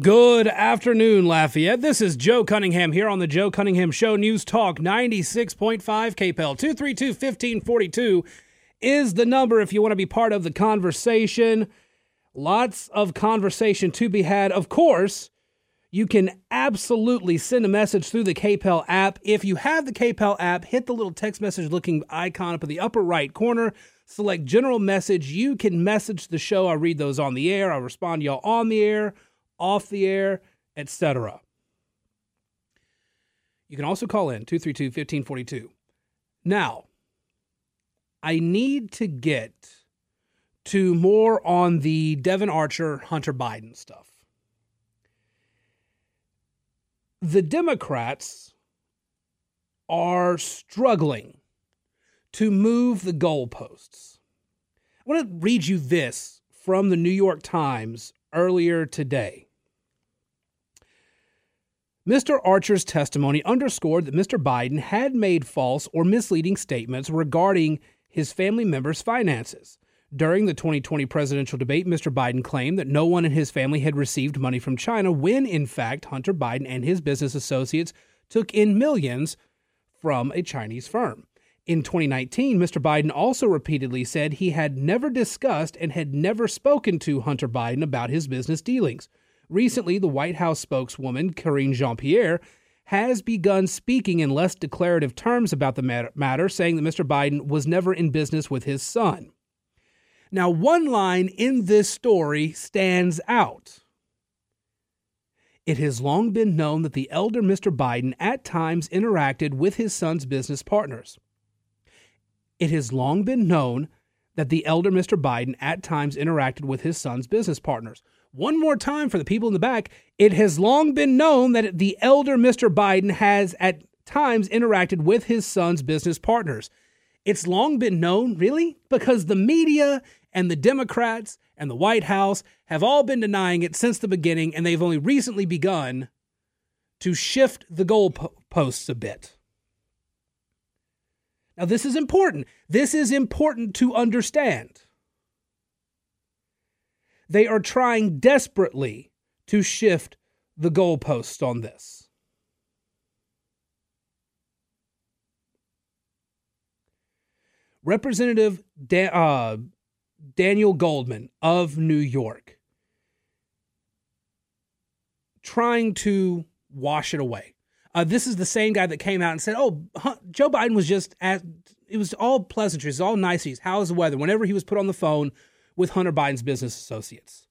Good afternoon, Lafayette. This is Joe Cunningham here on the Joe Cunningham Show News Talk 96.5 KPEL 232 1542 is the number if you want to be part of the conversation. Lots of conversation to be had. Of course, you can absolutely send a message through the KPEL app. If you have the KPEL app, hit the little text message looking icon up in the upper right corner. Select general message. You can message the show. I read those on the air. I respond to y'all on the air off the air, etc. You can also call in 232 1542. Now, I need to get to more on the Devon Archer Hunter Biden stuff. The Democrats are struggling to move the goalposts. I want to read you this from the New York Times earlier today. Mr. Archer's testimony underscored that Mr. Biden had made false or misleading statements regarding his family members' finances. During the 2020 presidential debate, Mr. Biden claimed that no one in his family had received money from China when, in fact, Hunter Biden and his business associates took in millions from a Chinese firm. In 2019, Mr. Biden also repeatedly said he had never discussed and had never spoken to Hunter Biden about his business dealings. Recently, the White House spokeswoman, Karine Jean Pierre, has begun speaking in less declarative terms about the matter, saying that Mr. Biden was never in business with his son. Now, one line in this story stands out. It has long been known that the elder Mr. Biden at times interacted with his son's business partners. It has long been known that the elder Mr. Biden at times interacted with his son's business partners. One more time for the people in the back. It has long been known that the elder Mr. Biden has at times interacted with his son's business partners. It's long been known, really, because the media and the Democrats and the White House have all been denying it since the beginning, and they've only recently begun to shift the goalposts a bit. Now, this is important. This is important to understand. They are trying desperately to shift the goalposts on this. Representative da- uh, Daniel Goldman of New York trying to wash it away. Uh, this is the same guy that came out and said, "Oh, Joe Biden was just at, it was all pleasantries, all niceties. How's the weather?" Whenever he was put on the phone with Hunter Biden's business associates.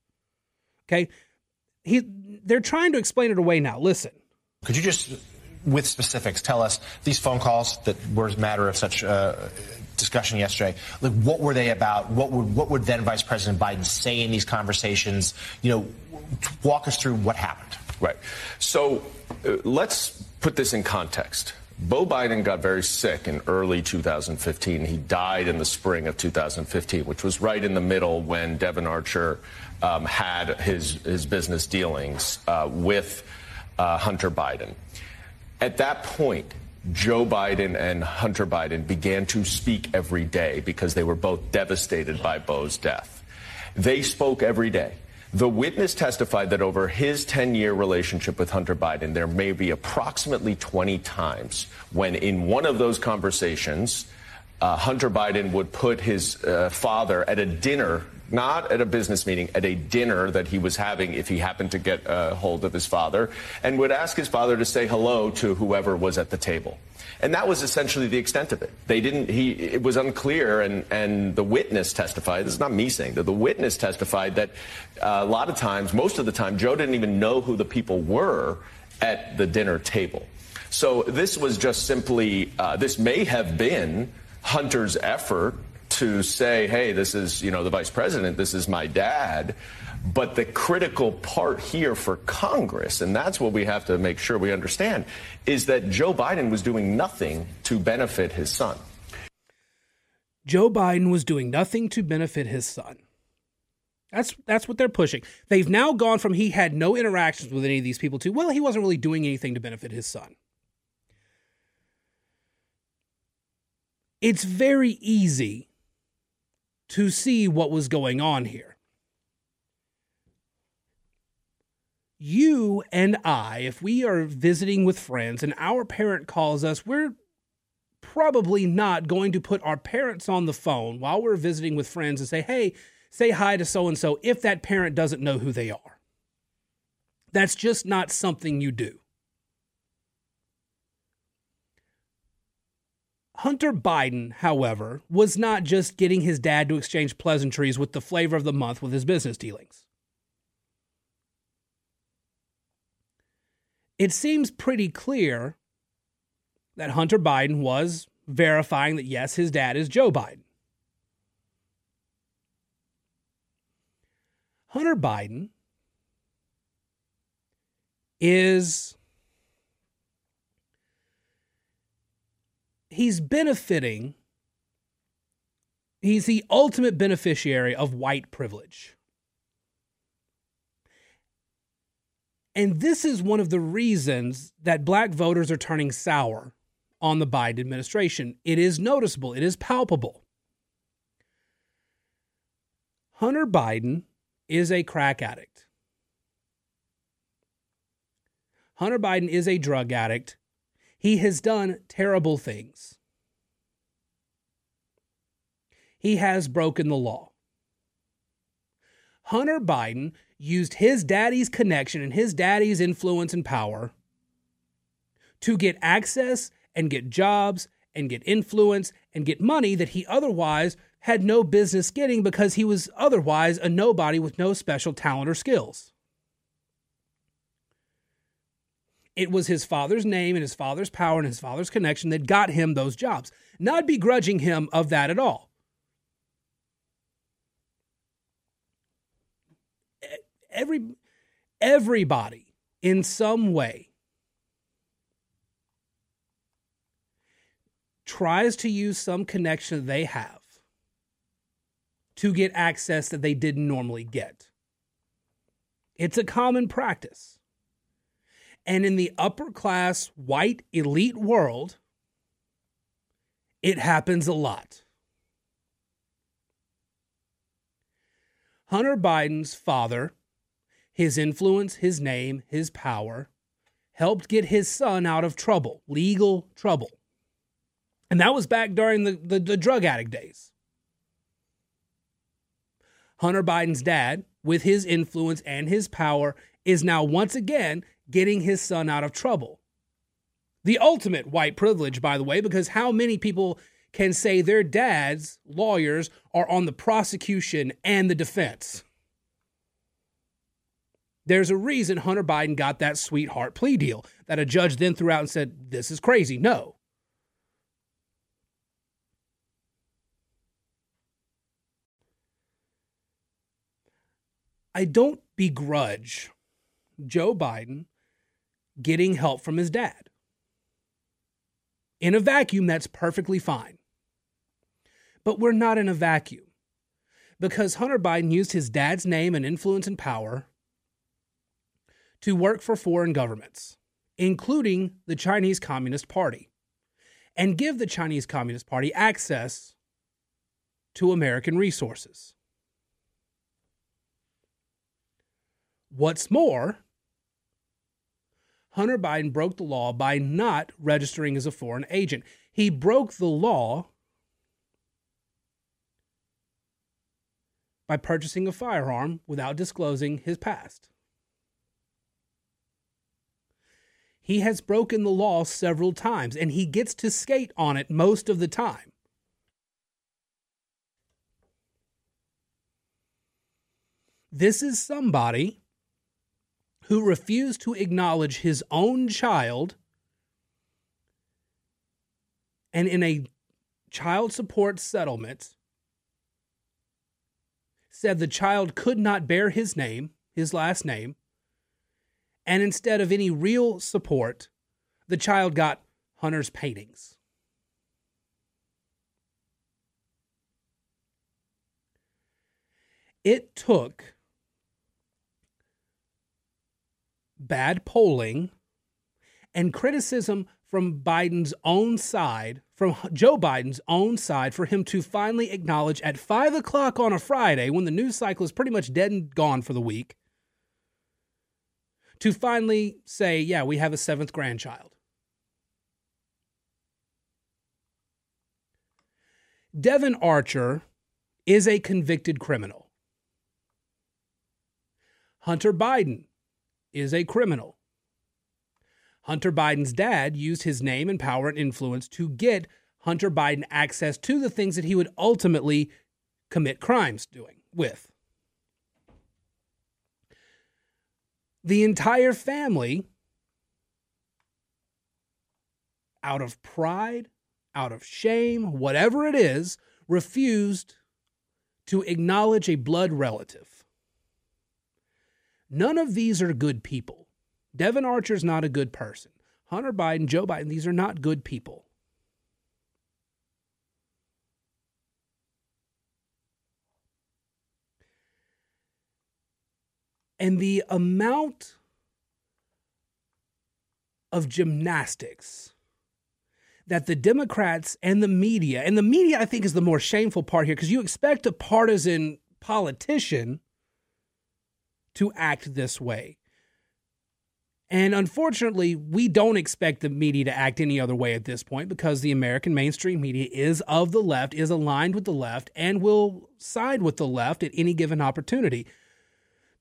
Okay? He they're trying to explain it away now. Listen. Could you just with specifics tell us these phone calls that were a matter of such uh, discussion yesterday like what were they about what would what would then vice president biden say in these conversations you know walk us through what happened right so uh, let's put this in context Beau Biden got very sick in early 2015. He died in the spring of 2015, which was right in the middle when Devon Archer um, had his, his business dealings uh, with uh, Hunter Biden. At that point, Joe Biden and Hunter Biden began to speak every day because they were both devastated by Beau's death. They spoke every day. The witness testified that over his 10 year relationship with Hunter Biden, there may be approximately 20 times when, in one of those conversations, uh, Hunter Biden would put his uh, father at a dinner, not at a business meeting, at a dinner that he was having if he happened to get a hold of his father, and would ask his father to say hello to whoever was at the table. And that was essentially the extent of it. They didn't, he, it was unclear, and, and the witness testified, this is not me saying that, the witness testified that uh, a lot of times, most of the time, Joe didn't even know who the people were at the dinner table. So this was just simply, uh, this may have been Hunter's effort to say, hey, this is, you know, the vice president, this is my dad. But the critical part here for Congress, and that's what we have to make sure we understand, is that Joe Biden was doing nothing to benefit his son. Joe Biden was doing nothing to benefit his son. That's that's what they're pushing. They've now gone from he had no interactions with any of these people to well, he wasn't really doing anything to benefit his son. It's very easy to see what was going on here. You and I, if we are visiting with friends and our parent calls us, we're probably not going to put our parents on the phone while we're visiting with friends and say, hey, say hi to so and so if that parent doesn't know who they are. That's just not something you do. Hunter Biden, however, was not just getting his dad to exchange pleasantries with the flavor of the month with his business dealings. It seems pretty clear that Hunter Biden was verifying that, yes, his dad is Joe Biden. Hunter Biden is he's benefiting, he's the ultimate beneficiary of white privilege. And this is one of the reasons that black voters are turning sour on the Biden administration. It is noticeable, it is palpable. Hunter Biden is a crack addict. Hunter Biden is a drug addict. He has done terrible things. He has broken the law. Hunter Biden used his daddy's connection and his daddy's influence and power to get access and get jobs and get influence and get money that he otherwise had no business getting because he was otherwise a nobody with no special talent or skills. It was his father's name and his father's power and his father's connection that got him those jobs. Not begrudging him of that at all. Every everybody in some way tries to use some connection they have to get access that they didn't normally get. It's a common practice. And in the upper class, white, elite world, it happens a lot. Hunter Biden's father, his influence, his name, his power, helped get his son out of trouble, legal trouble. And that was back during the, the, the drug addict days. Hunter Biden's dad, with his influence and his power, is now once again getting his son out of trouble. The ultimate white privilege, by the way, because how many people can say their dads, lawyers, are on the prosecution and the defense? There's a reason Hunter Biden got that sweetheart plea deal that a judge then threw out and said, This is crazy. No. I don't begrudge Joe Biden getting help from his dad. In a vacuum, that's perfectly fine. But we're not in a vacuum because Hunter Biden used his dad's name and influence and power to work for foreign governments, including the Chinese Communist Party, and give the Chinese Communist Party access to American resources. What's more, Hunter Biden broke the law by not registering as a foreign agent. He broke the law by purchasing a firearm without disclosing his past. He has broken the law several times and he gets to skate on it most of the time. This is somebody who refused to acknowledge his own child and in a child support settlement said the child could not bear his name, his last name, and instead of any real support, the child got Hunter's paintings. It took bad polling and criticism from Biden's own side, from Joe Biden's own side, for him to finally acknowledge at five o'clock on a Friday, when the news cycle is pretty much dead and gone for the week, to finally say, yeah, we have a seventh grandchild. Devon Archer is a convicted criminal. Hunter Biden is a criminal. Hunter Biden's dad used his name and power and influence to get Hunter Biden access to the things that he would ultimately commit crimes doing with. The entire family, out of pride, out of shame, whatever it is, refused to acknowledge a blood relative. None of these are good people. Devon Archer's not a good person. Hunter Biden, Joe Biden, these are not good people. And the amount of gymnastics that the Democrats and the media, and the media, I think, is the more shameful part here because you expect a partisan politician to act this way. And unfortunately, we don't expect the media to act any other way at this point because the American mainstream media is of the left, is aligned with the left, and will side with the left at any given opportunity.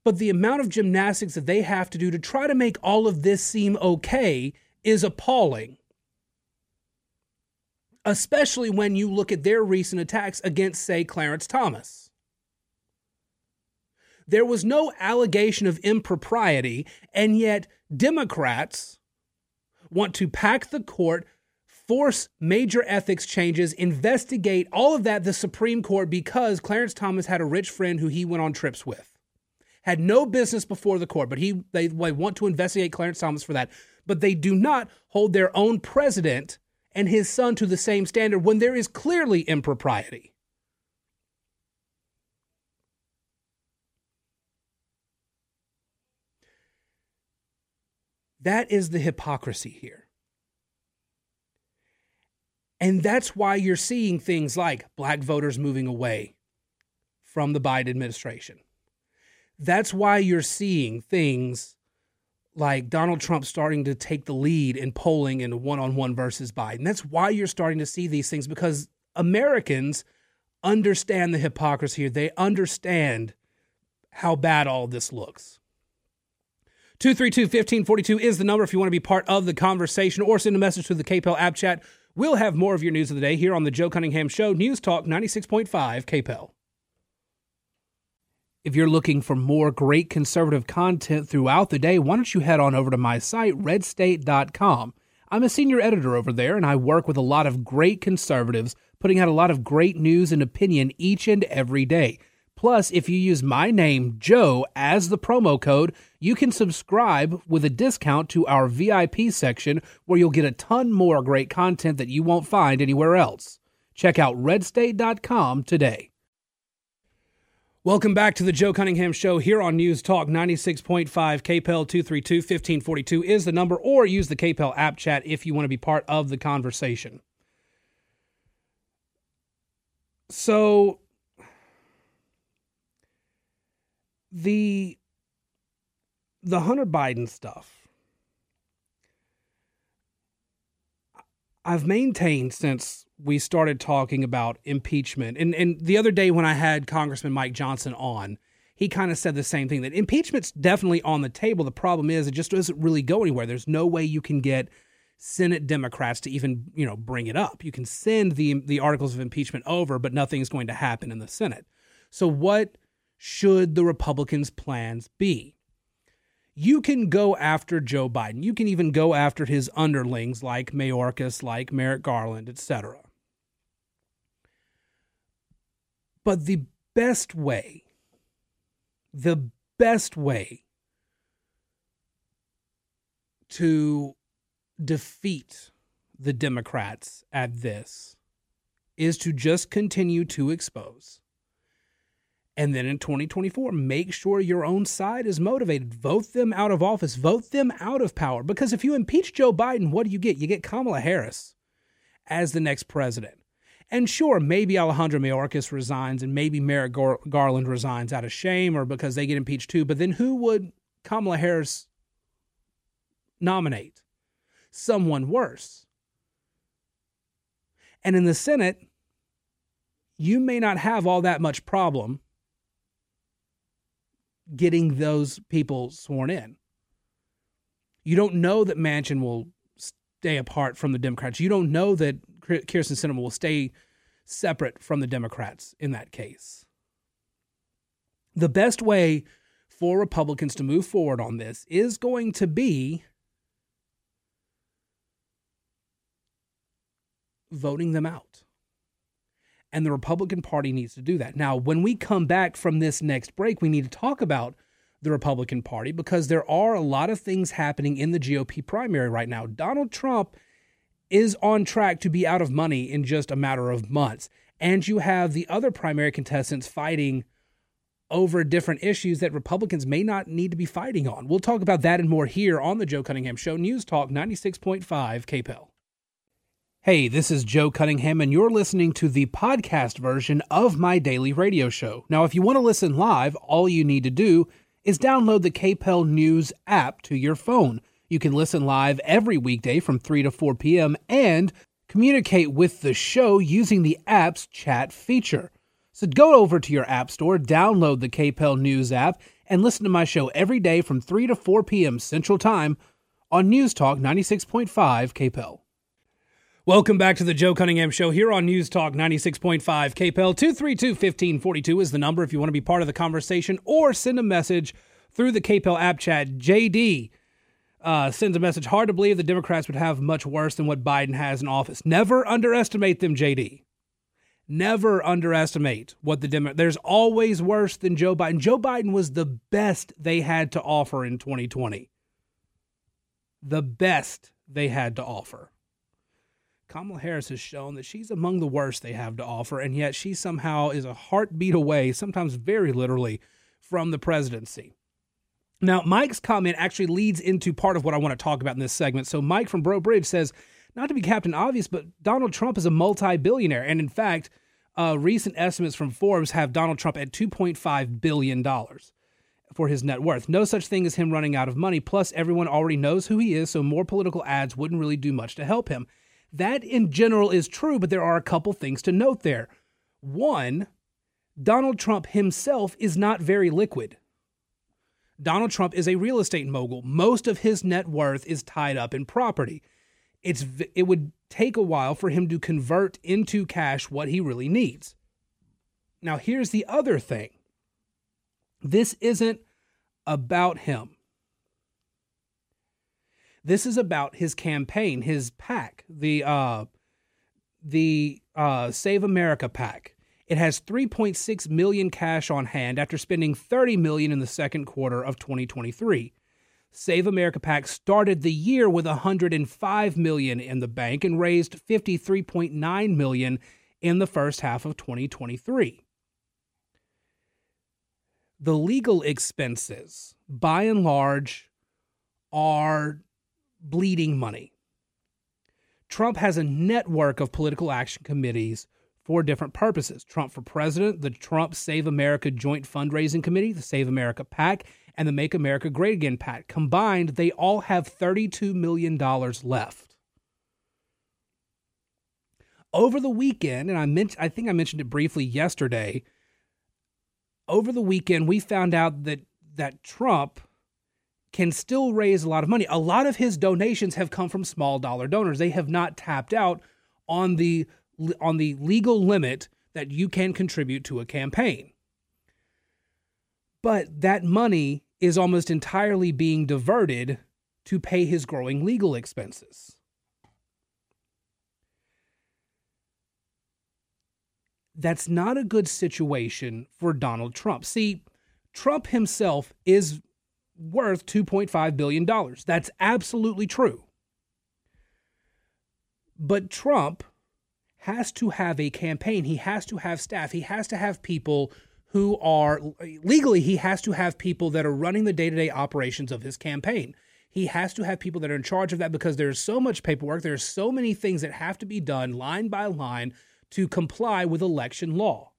But the amount of gymnastics that they have to do to try to make all of this seem okay is appalling especially when you look at their recent attacks against, say, Clarence Thomas. There was no allegation of impropriety, and yet Democrats want to pack the court, force major ethics changes, investigate all of that, the Supreme Court, because Clarence Thomas had a rich friend who he went on trips with. Had no business before the court, but he they, they want to investigate Clarence Thomas for that. But they do not hold their own president and his son to the same standard when there is clearly impropriety. That is the hypocrisy here. And that's why you're seeing things like black voters moving away from the Biden administration. That's why you're seeing things like Donald Trump starting to take the lead in polling in one on one versus Biden. That's why you're starting to see these things because Americans understand the hypocrisy here. They understand how bad all this looks. 232 1542 is the number if you want to be part of the conversation or send a message to the KPEL app chat. We'll have more of your news of the day here on the Joe Cunningham Show, News Talk 96.5 KPEL. If you're looking for more great conservative content throughout the day, why don't you head on over to my site, redstate.com. I'm a senior editor over there, and I work with a lot of great conservatives, putting out a lot of great news and opinion each and every day. Plus, if you use my name, Joe, as the promo code, you can subscribe with a discount to our VIP section where you'll get a ton more great content that you won't find anywhere else. Check out redstate.com today. Welcome back to the Joe Cunningham Show here on News Talk 96.5 KPEL 232 1542 is the number, or use the KPEL app chat if you want to be part of the conversation. So, the the Hunter Biden stuff. I've maintained since we started talking about impeachment. And and the other day when I had Congressman Mike Johnson on, he kind of said the same thing that impeachment's definitely on the table. The problem is it just doesn't really go anywhere. There's no way you can get Senate Democrats to even, you know, bring it up. You can send the the articles of impeachment over, but nothing's going to happen in the Senate. So what should the Republicans' plans be? you can go after Joe Biden. You can even go after his underlings like Mayorkas, like Merrick Garland, etc. But the best way, the best way to defeat the Democrats at this is to just continue to expose. And then in 2024, make sure your own side is motivated. Vote them out of office, vote them out of power. Because if you impeach Joe Biden, what do you get? You get Kamala Harris as the next president. And sure, maybe Alejandro Mayorkas resigns and maybe Merrick Garland resigns out of shame or because they get impeached too. But then who would Kamala Harris nominate someone worse. And in the Senate, you may not have all that much problem getting those people sworn in. You don't know that Manchin will stay apart from the Democrats. You don't know that Kyrsten Sinema will stay separate from the Democrats in that case. The best way for Republicans to move forward on this is going to be voting them out. And the Republican Party needs to do that. Now, when we come back from this next break, we need to talk about the Republican Party because there are a lot of things happening in the GOP primary right now. Donald Trump is on track to be out of money in just a matter of months. And you have the other primary contestants fighting over different issues that Republicans may not need to be fighting on. We'll talk about that and more here on the Joe Cunningham Show, News Talk 96.5 KPEL. Hey, this is Joe Cunningham, and you're listening to the podcast version of my daily radio show. Now, if you want to listen live, all you need to do is download the KPEL News app to your phone. You can listen live every weekday from 3 to 4 p.m. and communicate with the show using the app's chat feature. So go over to your app store, download the KPEL News app, and listen to my show every day from 3 to 4 p.m. Central Time on News Talk 96.5 KPEL. Welcome back to the Joe Cunningham Show here on News Talk 96.5 KPEL. 232 1542 is the number if you want to be part of the conversation or send a message through the KPEL app chat. JD uh, sends a message hard to believe the Democrats would have much worse than what Biden has in office. Never underestimate them, JD. Never underestimate what the Democrats. There's always worse than Joe Biden. Joe Biden was the best they had to offer in 2020. The best they had to offer. Kamala Harris has shown that she's among the worst they have to offer, and yet she somehow is a heartbeat away, sometimes very literally, from the presidency. Now, Mike's comment actually leads into part of what I want to talk about in this segment. So, Mike from Breaux Bridge says, not to be Captain Obvious, but Donald Trump is a multi billionaire. And in fact, uh, recent estimates from Forbes have Donald Trump at $2.5 billion for his net worth. No such thing as him running out of money. Plus, everyone already knows who he is, so more political ads wouldn't really do much to help him. That in general is true, but there are a couple things to note there. One, Donald Trump himself is not very liquid. Donald Trump is a real estate mogul. Most of his net worth is tied up in property. It's it would take a while for him to convert into cash what he really needs. Now, here's the other thing this isn't about him. This is about his campaign, his PAC, the uh, the uh, Save America PAC. It has 3.6 million cash on hand after spending 30 million in the second quarter of 2023. Save America PAC started the year with 105 million in the bank and raised 53.9 million in the first half of 2023. The legal expenses, by and large, are bleeding money. Trump has a network of political action committees for different purposes. Trump for president, the Trump Save America Joint Fundraising Committee, the Save America PAC, and the Make America Great Again PAC. Combined, they all have $32 million left. Over the weekend, and I, meant, I think I mentioned it briefly yesterday, over the weekend, we found out that, that Trump can still raise a lot of money. A lot of his donations have come from small dollar donors. They have not tapped out on the on the legal limit that you can contribute to a campaign. But that money is almost entirely being diverted to pay his growing legal expenses. That's not a good situation for Donald Trump. See, Trump himself is worth $2.5 billion. That's absolutely true. But Trump has to have a campaign, he has to have staff, he has to have people who are legally, he has to have people that are running the day to day operations of his campaign. He has to have people that are in charge of that because there's so much paperwork, there's so many things that have to be done line by line to comply with election law.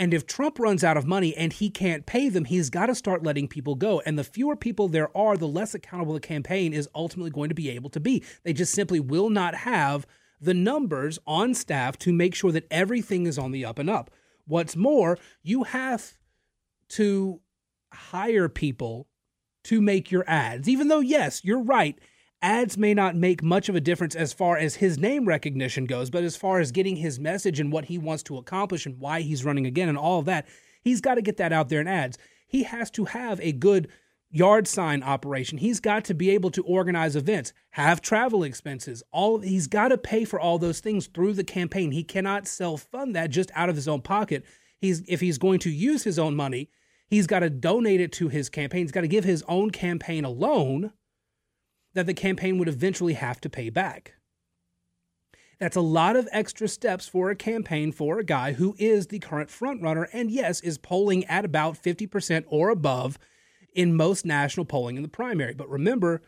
And if Trump runs out of money and he can't pay them, he's got to start letting people go. And the fewer people there are, the less accountable the campaign is ultimately going to be able to be. They just simply will not have the numbers on staff to make sure that everything is on the up and up. What's more, you have to hire people to make your ads. Even though, yes, you're right, ads may not make much of a difference as far as his name recognition goes, but as far as getting his message and what he wants to accomplish and why he's running again and all of that, he's got to get that out there in ads. He has to have a good yard sign operation. He's got to be able to organize events, have travel expenses. All he's got to pay for all those things through the campaign. He cannot self-fund that just out of his own pocket. He's if he's going to use his own money, he's got to donate it to his campaign. He's got to give his own campaign a loan that the campaign would eventually have to pay back. That's a lot of extra steps for a campaign for a guy who is the current frontrunner and, yes, is polling at about 50% or above in most national polling in the primary. But remember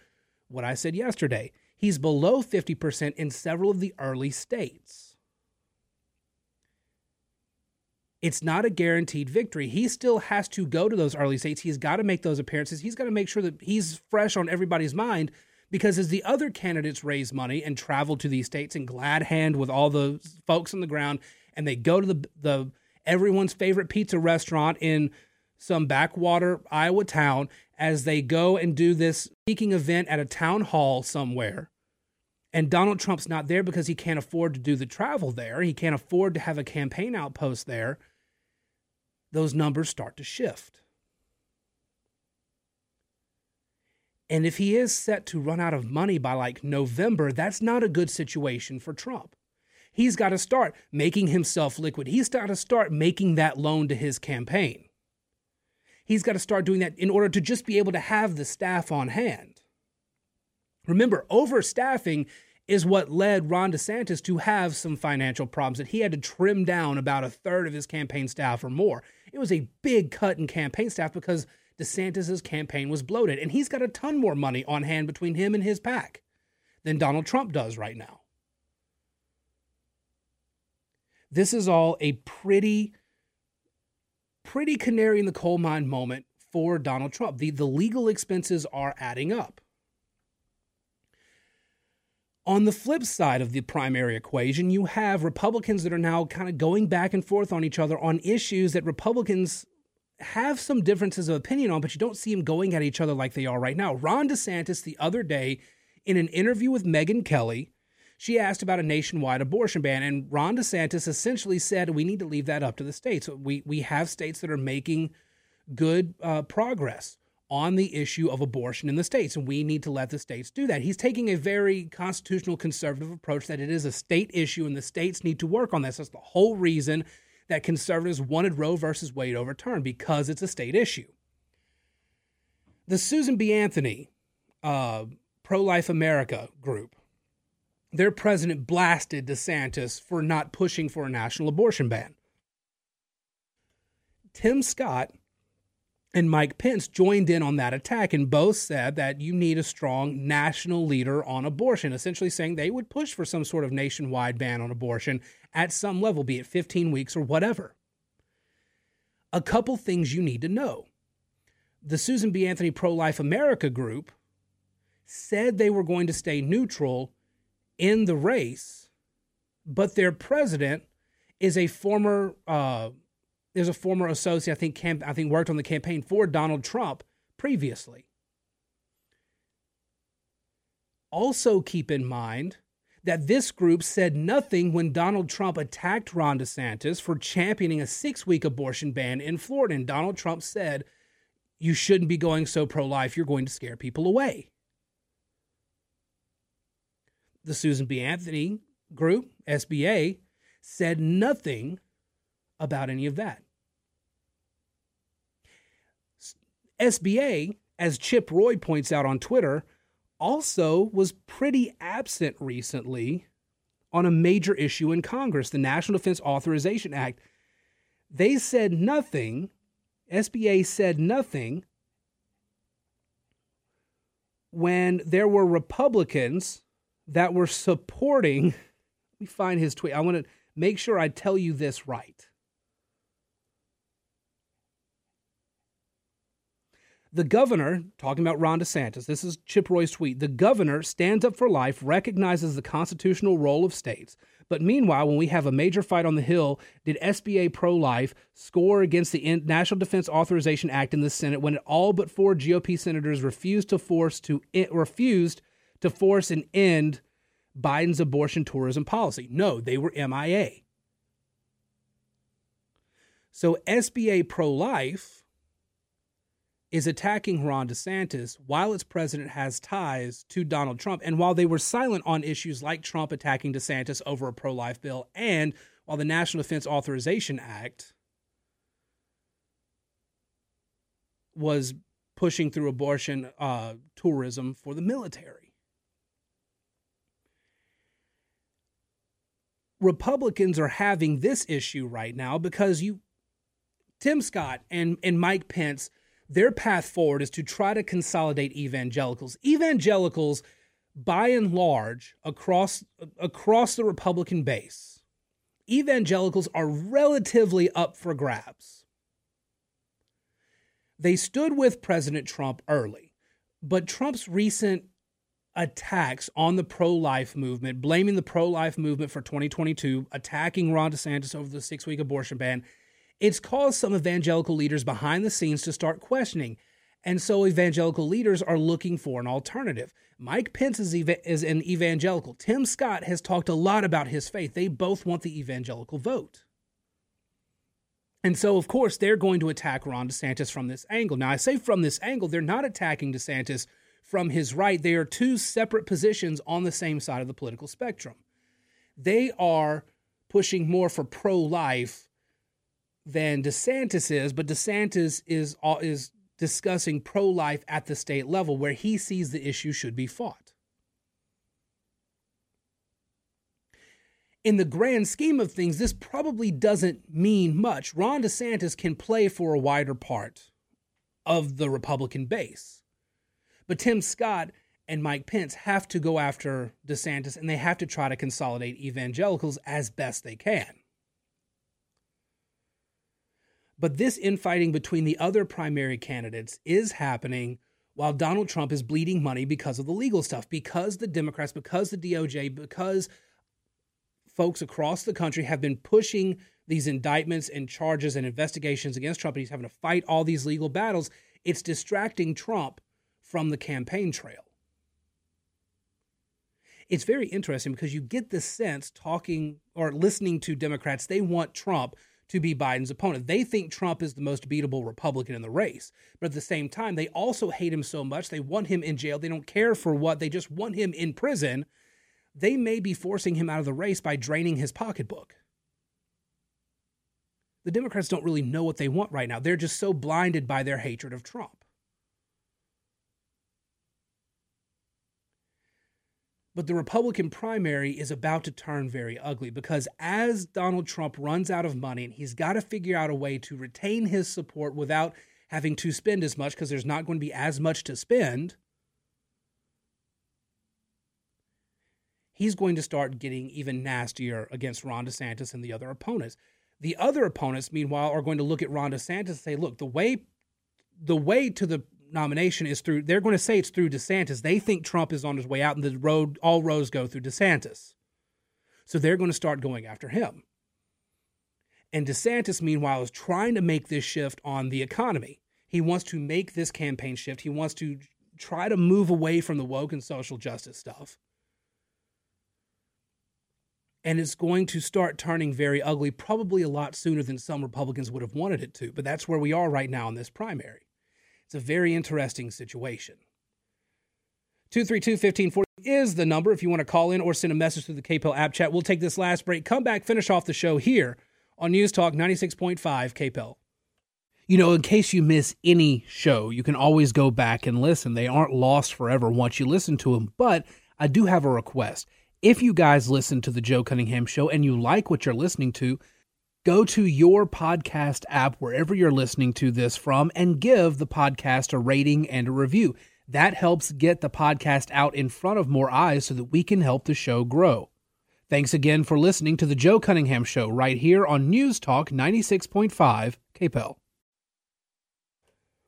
what I said yesterday he's below 50% in several of the early states. It's not a guaranteed victory. He still has to go to those early states. He's got to make those appearances. He's got to make sure that he's fresh on everybody's mind because as the other candidates raise money and travel to these states and glad hand with all the folks on the ground and they go to the the everyone's favorite pizza restaurant in some backwater Iowa town as they go and do this speaking event at a town hall somewhere. And Donald Trump's not there because he can't afford to do the travel there. He can't afford to have a campaign outpost there. Those numbers start to shift. And if he is set to run out of money by like November, that's not a good situation for Trump. He's got to start making himself liquid. He's got to start making that loan to his campaign. He's got to start doing that in order to just be able to have the staff on hand. Remember, overstaffing is what led Ron DeSantis to have some financial problems that he had to trim down about a third of his campaign staff or more. It was a big cut in campaign staff because DeSantis's campaign was bloated, and he's got a ton more money on hand between him and his PAC than Donald Trump does right now. This is all a pretty, pretty canary in the coal mine moment for Donald Trump. The, the legal expenses are adding up. On the flip side of the primary equation, you have Republicans that are now kind of going back and forth on each other on issues that Republicans have some differences of opinion on, but you don't see them going at each other like they are right now. Ron DeSantis, the other day, in an interview with Megyn Kelly, she asked about a nationwide abortion ban, and Ron DeSantis essentially said we need to leave that up to the states. We we have states that are making good uh, progress on the issue of abortion in the states, and we need to let the states do that. He's taking a very constitutional conservative approach that it is a state issue, and the states need to work on this. That's the whole reason that conservatives wanted Roe versus Wade overturned because it's a state issue. The Susan B. Anthony uh, Pro Life America group, their president blasted DeSantis for not pushing for a national abortion ban. Tim Scott and Mike Pence joined in on that attack and both said that you need a strong national leader on abortion, essentially saying they would push for some sort of nationwide ban on abortion at some level, be it 15 weeks or whatever. A couple things you need to know. The Susan B. Anthony Pro Life America group said they were going to stay neutral in the race, but their president is a former uh, is a former associate. I think camp, I think worked on the campaign for Donald Trump previously. Also, keep in mind that this group said nothing when Donald Trump attacked Ron DeSantis for championing a six week abortion ban in Florida. And Donald Trump said, You shouldn't be going so pro life, you're going to scare people away. The Susan B. Anthony group, SBA, said nothing about any of that. SBA, as Chip Roy points out on Twitter, also was pretty absent recently on a major issue in Congress, the National Defense Authorization Act. They said nothing, SBA said nothing when there were Republicans that were supporting. Let me find his tweet. I want to make sure I tell you this right. The governor, talking about Ron DeSantis, this is Chip Roy's tweet. The governor stands up for life, recognizes the constitutional role of states. But meanwhile, when we have a major fight on the Hill, did SBA pro life score against the National Defense Authorization Act in the Senate when all but four GOP senators refused to force to refused to force an end Biden's abortion tourism policy? No, they were MIA. So SBA pro life is attacking Ron DeSantis while its president has ties to Donald Trump. And while they were silent on issues like Trump attacking DeSantis over a pro life bill, and while the National Defense Authorization Act was pushing through abortion uh, tourism for the military. Republicans are having this issue right now because you, Tim Scott and, and Mike Pence their path forward is to try to consolidate evangelicals. Evangelicals, by and large, across across the Republican base, evangelicals are relatively up for grabs. They stood with President Trump early, but Trump's recent attacks on the pro life movement, blaming the pro life movement for 2022, attacking Ron DeSantis over the six week abortion ban, it's caused some evangelical leaders behind the scenes to start questioning. And so evangelical leaders are looking for an alternative. Mike Pence is, eva- is an evangelical. Tim Scott has talked a lot about his faith. They both want the evangelical vote. And so, of course, they're going to attack Ron DeSantis from this angle. Now, I say from this angle, they're not attacking DeSantis from his right. They are two separate positions on the same side of the political spectrum. They are pushing more for pro life than DeSantis is, but DeSantis is uh, is discussing pro-life at the state level where he sees the issue should be fought. In the grand scheme of things, this probably doesn't mean much. Ron DeSantis can play for a wider part of the Republican base. But Tim Scott and Mike Pence have to go after DeSantis and they have to try to consolidate evangelicals as best they can. But this infighting between the other primary candidates is happening while Donald Trump is bleeding money because of the legal stuff, because the Democrats, because the DOJ, because folks across the country have been pushing these indictments and charges and investigations against Trump, and he's having to fight all these legal battles. It's distracting Trump from the campaign trail. It's very interesting because you get the sense talking or listening to Democrats, they want Trump to be Biden's opponent. They think Trump is the most beatable Republican in the race. But at the same time, they also hate him so much. They want him in jail. They don't care for what, they just want him in prison. They may be forcing him out of the race by draining his pocketbook. The Democrats don't really know what they want right now. They're just so blinded by their hatred of Trump. But the Republican primary is about to turn very ugly because as Donald Trump runs out of money and he's got to figure out a way to retain his support without having to spend as much because there's not going to be as much to spend, he's going to start getting even nastier against Ron DeSantis and the other opponents. The other opponents, meanwhile, are going to look at Ron DeSantis and say, look, the way the way to the nomination is through they're going to say it's through DeSantis. They think Trump is on his way out and the road all roads go through DeSantis. So they're going to start going after him. And DeSantis meanwhile is trying to make this shift on the economy. He wants to make this campaign shift. He wants to try to move away from the woke and social justice stuff. And it's going to start turning very ugly, probably a lot sooner than some Republicans would have wanted it to. But that's where we are right now in this primary. It's a very interesting situation. 232 1540 is the number if you want to call in or send a message through the KPEL app chat. We'll take this last break, come back, finish off the show here on News Talk 96.5 KPEL. You know, in case you miss any show, you can always go back and listen. They aren't lost forever once you listen to them. But I do have a request. If you guys listen to the Joe Cunningham show and you like what you're listening to, go to your podcast app, wherever you're listening to this from, and give the podcast a rating and a review. That helps get the podcast out in front of more eyes so that we can help the show grow. Thanks again for listening to The Joe Cunningham Show right here on News Talk 96.5 KPEL.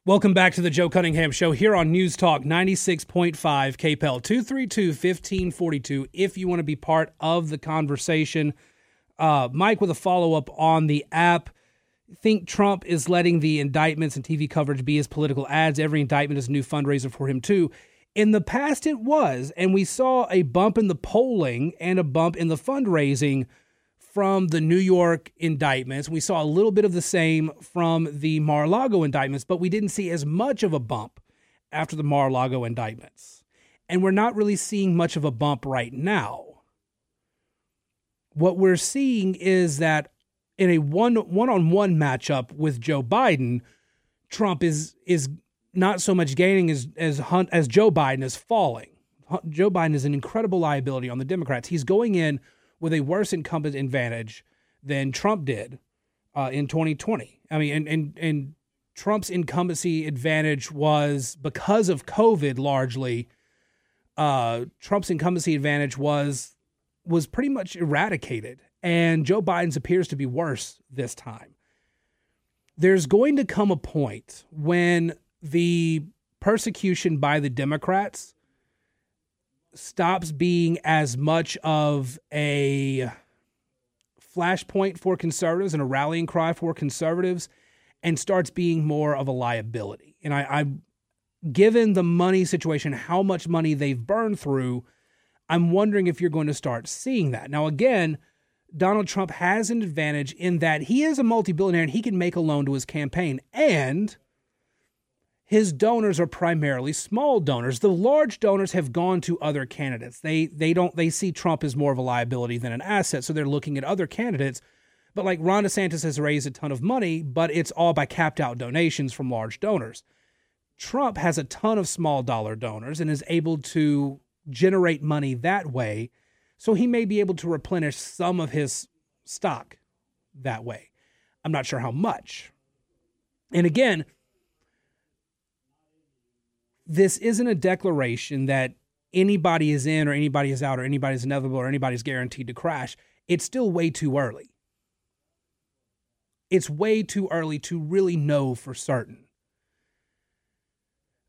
Welcome back to the Joe Cunningham Show here on News Talk 96.5 KPEL 232 1542. If you want to be part of the conversation, uh, Mike with a follow up on the app. Think Trump is letting the indictments and TV coverage be his political ads. Every indictment is a new fundraiser for him, too. In the past, it was, and we saw a bump in the polling and a bump in the fundraising from the New York indictments. We saw a little bit of the same from the Mar a Lago indictments, but we didn't see as much of a bump after the Mar a Lago indictments. And we're not really seeing much of a bump right now. What we're seeing is that in a one one on one matchup with Joe Biden, Trump is is not so much gaining as as Hunt as Joe Biden is falling. Joe Biden is an incredible liability on the Democrats. He's going in with a worse incumbent advantage than Trump did uh, in 2020. I mean, and, and, and Trump's incumbency advantage was because of COVID largely. Uh, Trump's incumbency advantage was was pretty much eradicated, and Joe Biden's appears to be worse this time. There's going to come a point when the persecution by the Democrats stops being as much of a flashpoint for conservatives and a rallying cry for conservatives and starts being more of a liability. And I, I given the money situation, how much money they've burned through, I'm wondering if you're going to start seeing that. Now, again, Donald Trump has an advantage in that he is a multi billionaire and he can make a loan to his campaign. And his donors are primarily small donors. The large donors have gone to other candidates. They they don't they see Trump as more of a liability than an asset, so they're looking at other candidates. But like Ron DeSantis has raised a ton of money, but it's all by capped out donations from large donors. Trump has a ton of small dollar donors and is able to generate money that way. So he may be able to replenish some of his stock that way. I'm not sure how much. And again, this isn't a declaration that anybody is in or anybody is out or anybody's inevitable or anybody's guaranteed to crash. It's still way too early. It's way too early to really know for certain.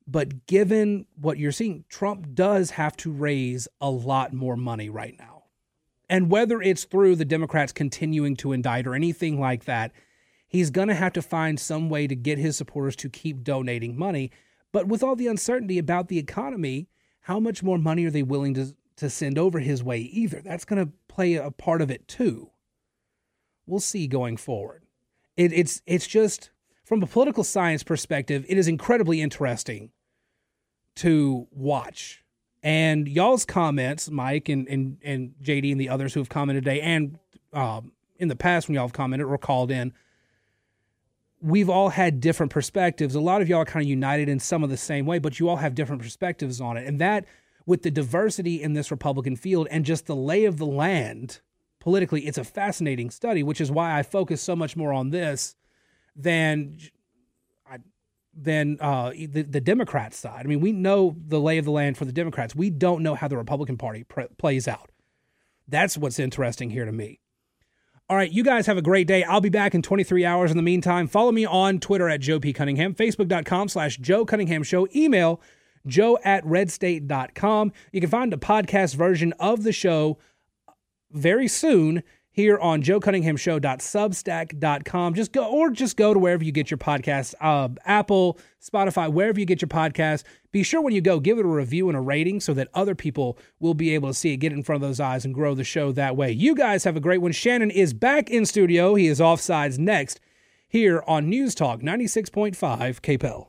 But given what you're seeing, Trump does have to raise a lot more money right now. And whether it's through the Democrats continuing to indict or anything like that, he's going to have to find some way to get his supporters to keep donating money but with all the uncertainty about the economy, how much more money are they willing to, to send over his way either? That's going to play a part of it too. We'll see going forward. It, it's it's just from a political science perspective, it is incredibly interesting to watch. And y'all's comments, Mike and, and, and JD and the others who have commented today, and um, in the past when y'all have commented or called in, we've all had different perspectives. A lot of y'all are kind of united in some of the same way, but you all have different perspectives on it. And that, with the diversity in this Republican field and just the lay of the land politically, it's a fascinating study, which is why I focus so much more on this than than uh, the, the Democrat side. I mean, we know the lay of the land for the Democrats. We don't know how the Republican Party plays out. That's what's interesting here to me. All right, you guys have a great day. I'll be back in 23 hours. In the meantime, follow me on Twitter at Joe P. Cunningham, Facebook.com slash Joe Cunningham Show, email joe at redstate.com. You can find a podcast version of the show very soon here on joecunninghamshow.substack.com. Just go or just go to wherever you get your podcasts, uh, Apple, Spotify, wherever you get your podcasts. Be sure when you go, give it a review and a rating so that other people will be able to see it, get it in front of those eyes, and grow the show that way. You guys have a great one. Shannon is back in studio. He is offsides next here on News Talk 96.5 KPEL.